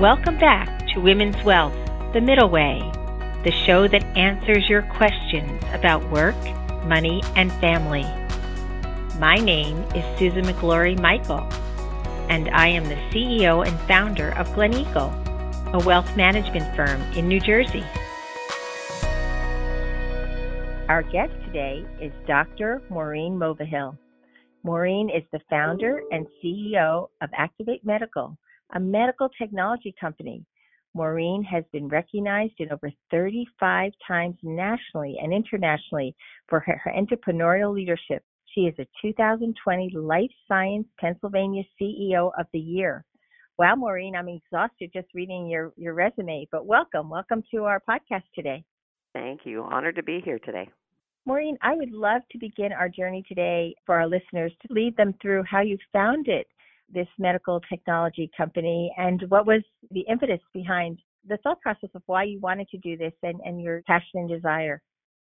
Welcome back to Women's Wealth, The Middle Way, the show that answers your questions about work, money, and family. My name is Susan McGlory Michael, and I am the CEO and founder of Glen Eagle, a wealth management firm in New Jersey. Our guest today is Dr. Maureen Mulvihill. Maureen is the founder and CEO of Actuated Medical, a medical technology company. Maureen has been recognized in over 35 times nationally and internationally for her, her entrepreneurial leadership. She is a 2020 Life Science Pennsylvania CEO of the Year. Wow, Maureen, I'm exhausted just reading your, your resume, but welcome. Welcome to our podcast today. Thank you. Honored to be here today. Maureen, I would love to begin our journey today for our listeners to lead them through how you founded this medical technology company and what was the impetus behind the thought process of why you wanted to do this and, and your passion and desire.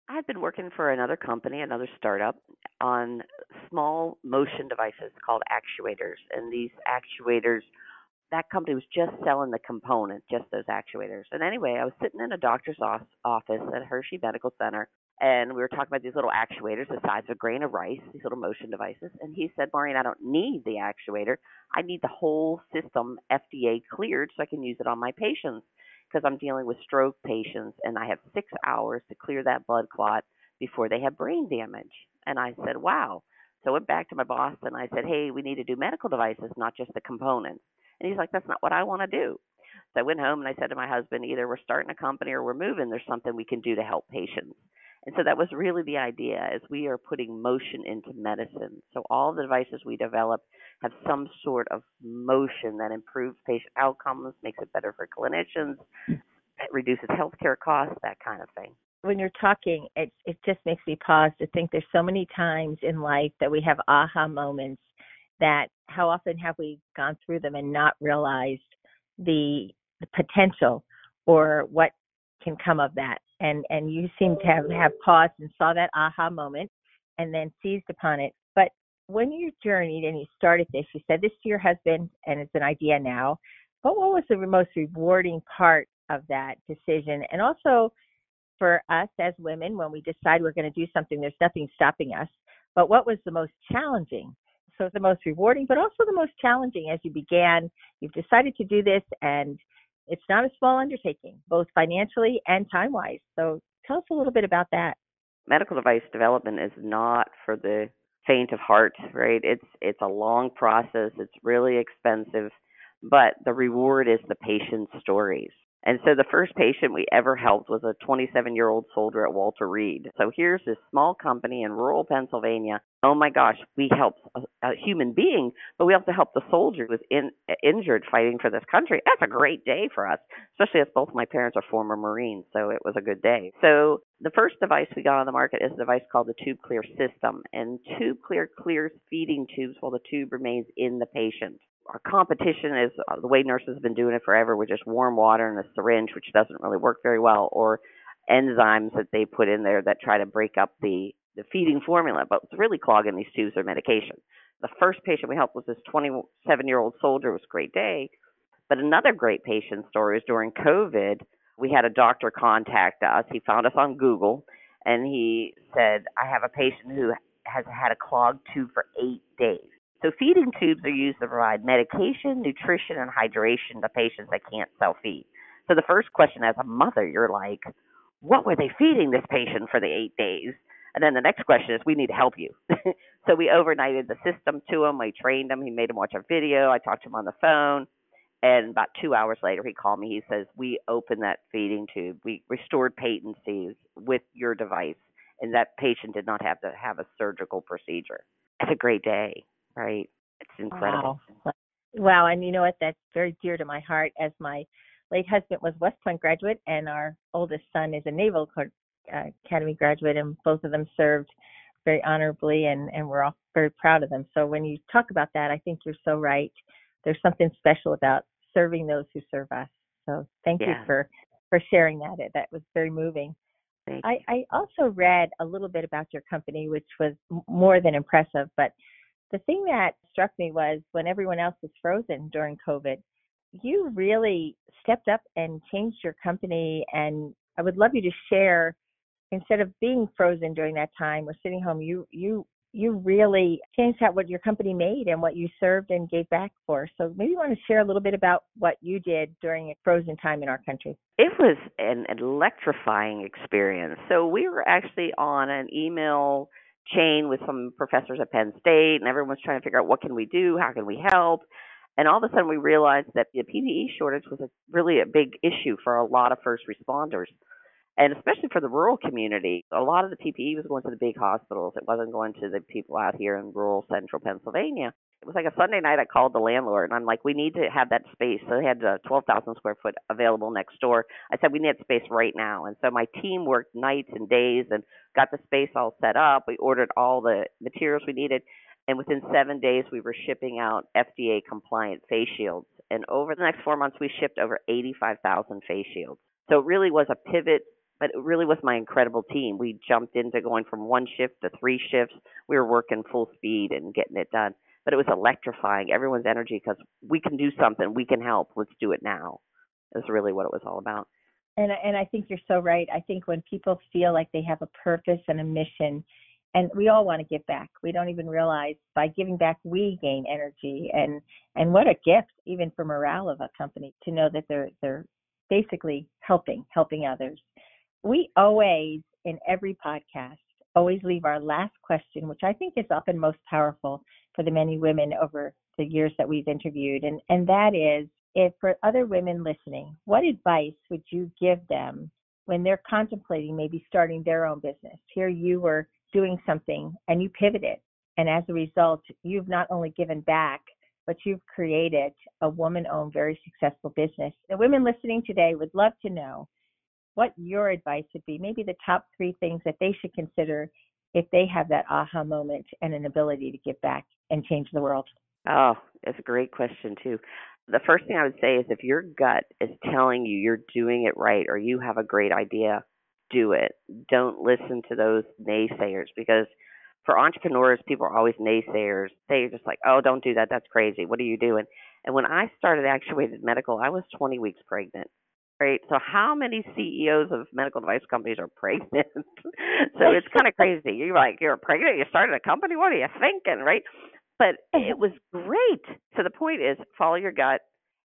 I had been working for another company, another startup, on small motion devices called actuators. And these actuators, that company was just selling the component, just those actuators. And anyway, I was sitting in a doctor's office at Hershey Medical Center, and we were talking about these little actuators the size of a grain of rice, these little motion devices. And he said, Maureen, I don't need the actuator. I need the whole system FDA cleared so I can use it on my patients because I'm dealing with stroke patients and I have six hours to clear that blood clot before they have brain damage. And I said, wow. So I went back to my boss and I said, hey, we need to do medical devices, not just the components. And he's like, that's not what I want to do. So I went home and I said to my husband, either we're starting a company or we're moving. There's something we can do to help patients. And so that was really the idea as we are putting motion into medicine. So all the devices we develop have some sort of motion that improves patient outcomes, makes it better for clinicians, it reduces healthcare costs, that kind of thing. When you're talking, it it just makes me pause to think there's so many times in life that we have aha moments that how often have we gone through them and not realized the, the potential or what can come of that and and you seem to have have paused and saw that aha moment and then seized upon it. But when you journeyed and you started this you said this to your husband and it's an idea now. But what was the most rewarding part of that decision? And also for us as women when we decide we're going to do something there's nothing stopping us. But what was the most challenging? So the most rewarding but also the most challenging as you began you've decided to do this and it's not a small undertaking, both financially and time wise. So tell us a little bit about that. Medical device development is not for the faint of heart, right? It's it's a long process. It's really expensive, but the reward is the patient's stories. And so the first patient we ever helped was a 27 year old soldier at Walter Reed. So here's this small company in rural Pennsylvania. Oh my gosh, we helped a, a human being, but we also helped the soldier who was in, injured fighting for this country. That's a great day for us, especially as both my parents are former Marines. So it was a good day. So the first device we got on the market is a device called the Tube Clear system. And Tube Clear clears feeding tubes while the tube remains in the patient our competition is uh, the way nurses have been doing it forever with just warm water and a syringe, which doesn't really work very well, or enzymes that they put in there that try to break up the the feeding formula. But what's really clogging these tubes are medication. The first patient we helped was this 27 year old soldier. It was a great day. But another great patient story is during COVID, we had a doctor contact us. He found us on Google and he said, I have a patient who has had a clogged tube for eight days. So feeding tubes are used to provide medication, nutrition, and hydration to patients that can't self-feed. So the first question as a mother, you're like, what were they feeding this patient for the eight days? And then the next question is, we need to help you. so we overnighted the system to him. We trained him. He made him watch a video. I talked to him on the phone. And about two hours later, he called me. He says, We opened that feeding tube. We restored patencies with your device. And that patient did not have to have a surgical procedure. It's a great day right? It's incredible. Wow. wow. And you know what? That's very dear to my heart as my late husband was West Point graduate and our oldest son is a Naval uh, Academy graduate and both of them served very honorably and, and we're all very proud of them. So when you talk about that, I think you're so right. There's something special about serving those who serve us. So thank yeah. you for, for sharing that. It That was very moving. I, I also read a little bit about your company, which was more than impressive, but the thing that struck me was when everyone else was frozen during COVID, you really stepped up and changed your company. And I would love you to share, instead of being frozen during that time or sitting home, you you you really changed how what your company made and what you served and gave back for. So maybe you want to share a little bit about what you did during a frozen time in our country. It was an electrifying experience. So we were actually on an email chain with some professors at Penn State and everyone's trying to figure out what can we do, how can we help? And all of a sudden we realized that the PPE shortage was a, really a big issue for a lot of first responders and especially for the rural community, a lot of the PPE was going to the big hospitals. It wasn't going to the people out here in rural central Pennsylvania. It was like a Sunday night. I called the landlord and I'm like, we need to have that space. So they had a 12,000 square foot available next door. I said, we need space right now. And so my team worked nights and days and got the space all set up. We ordered all the materials we needed. And within seven days, we were shipping out FDA compliant face shields. And over the next four months, we shipped over 85,000 face shields. So it really was a pivot but it really was my incredible team. We jumped into going from one shift to three shifts. We were working full speed and getting it done. But it was electrifying. Everyone's energy because we can do something. We can help. Let's do it now. Is really what it was all about. And and I think you're so right. I think when people feel like they have a purpose and a mission, and we all want to give back. We don't even realize by giving back we gain energy and and what a gift even for morale of a company to know that they're they're basically helping helping others we always, in every podcast, always leave our last question, which I think is often most powerful for the many women over the years that we've interviewed. And, and that is if for other women listening, what advice would you give them when they're contemplating maybe starting their own business? Here you were doing something and you pivoted. And as a result, you've not only given back, but you've created a woman owned, very successful business. The women listening today would love to know what your advice would be. Maybe the top three things that they should consider if they have that aha moment and an ability to give back and change the world. Oh, that's a great question, too. The first thing I would say is if your gut is telling you you're doing it right or you have a great idea, do it. Don't listen to those naysayers because for entrepreneurs, people are always naysayers. They're just like, oh, don't do that. That's crazy. What are you doing? And when I started Actuated Medical, I was 20 weeks pregnant right? So how many CEOs of medical device companies are pregnant? so it's kind of crazy. You're like, you're pregnant, you started a company, what are you thinking, right? But it was great. So the point is follow your gut.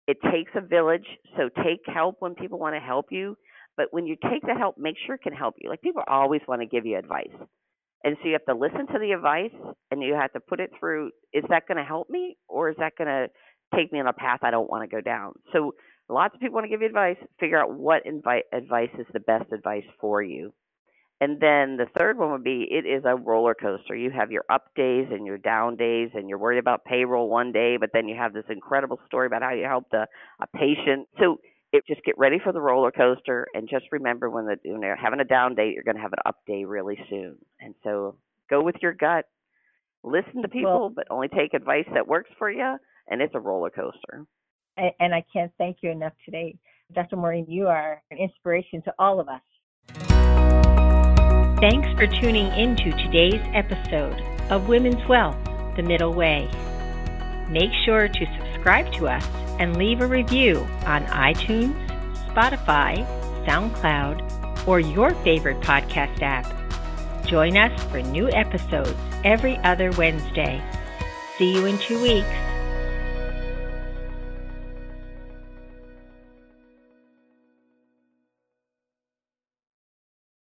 It takes a village, so take help when people want to help you. But when you take the help, make sure it can help you. Like people always want to give you advice. And so you have to listen to the advice and you have to put it through is that going to help me or is that going to take me on a path I don't want to go down? So Lots of people want to give you advice. Figure out what advice is the best advice for you. And then the third one would be it is a roller coaster. You have your up days and your down days, and you're worried about payroll one day, but then you have this incredible story about how you helped a, a patient. So it, just get ready for the roller coaster, and just remember when, the, when you're having a down day, you're going to have an up day really soon. And so go with your gut. Listen to people, well, but only take advice that works for you, and it's a roller coaster and I can't thank you enough today. Dr. Maureen, you are an inspiration to all of us. Thanks for tuning into today's episode of Women's Wealth The Middle Way. Make sure to subscribe to us and leave a review on iTunes, Spotify, SoundCloud, or your favorite podcast app. Join us for new episodes every other Wednesday. See you in two weeks.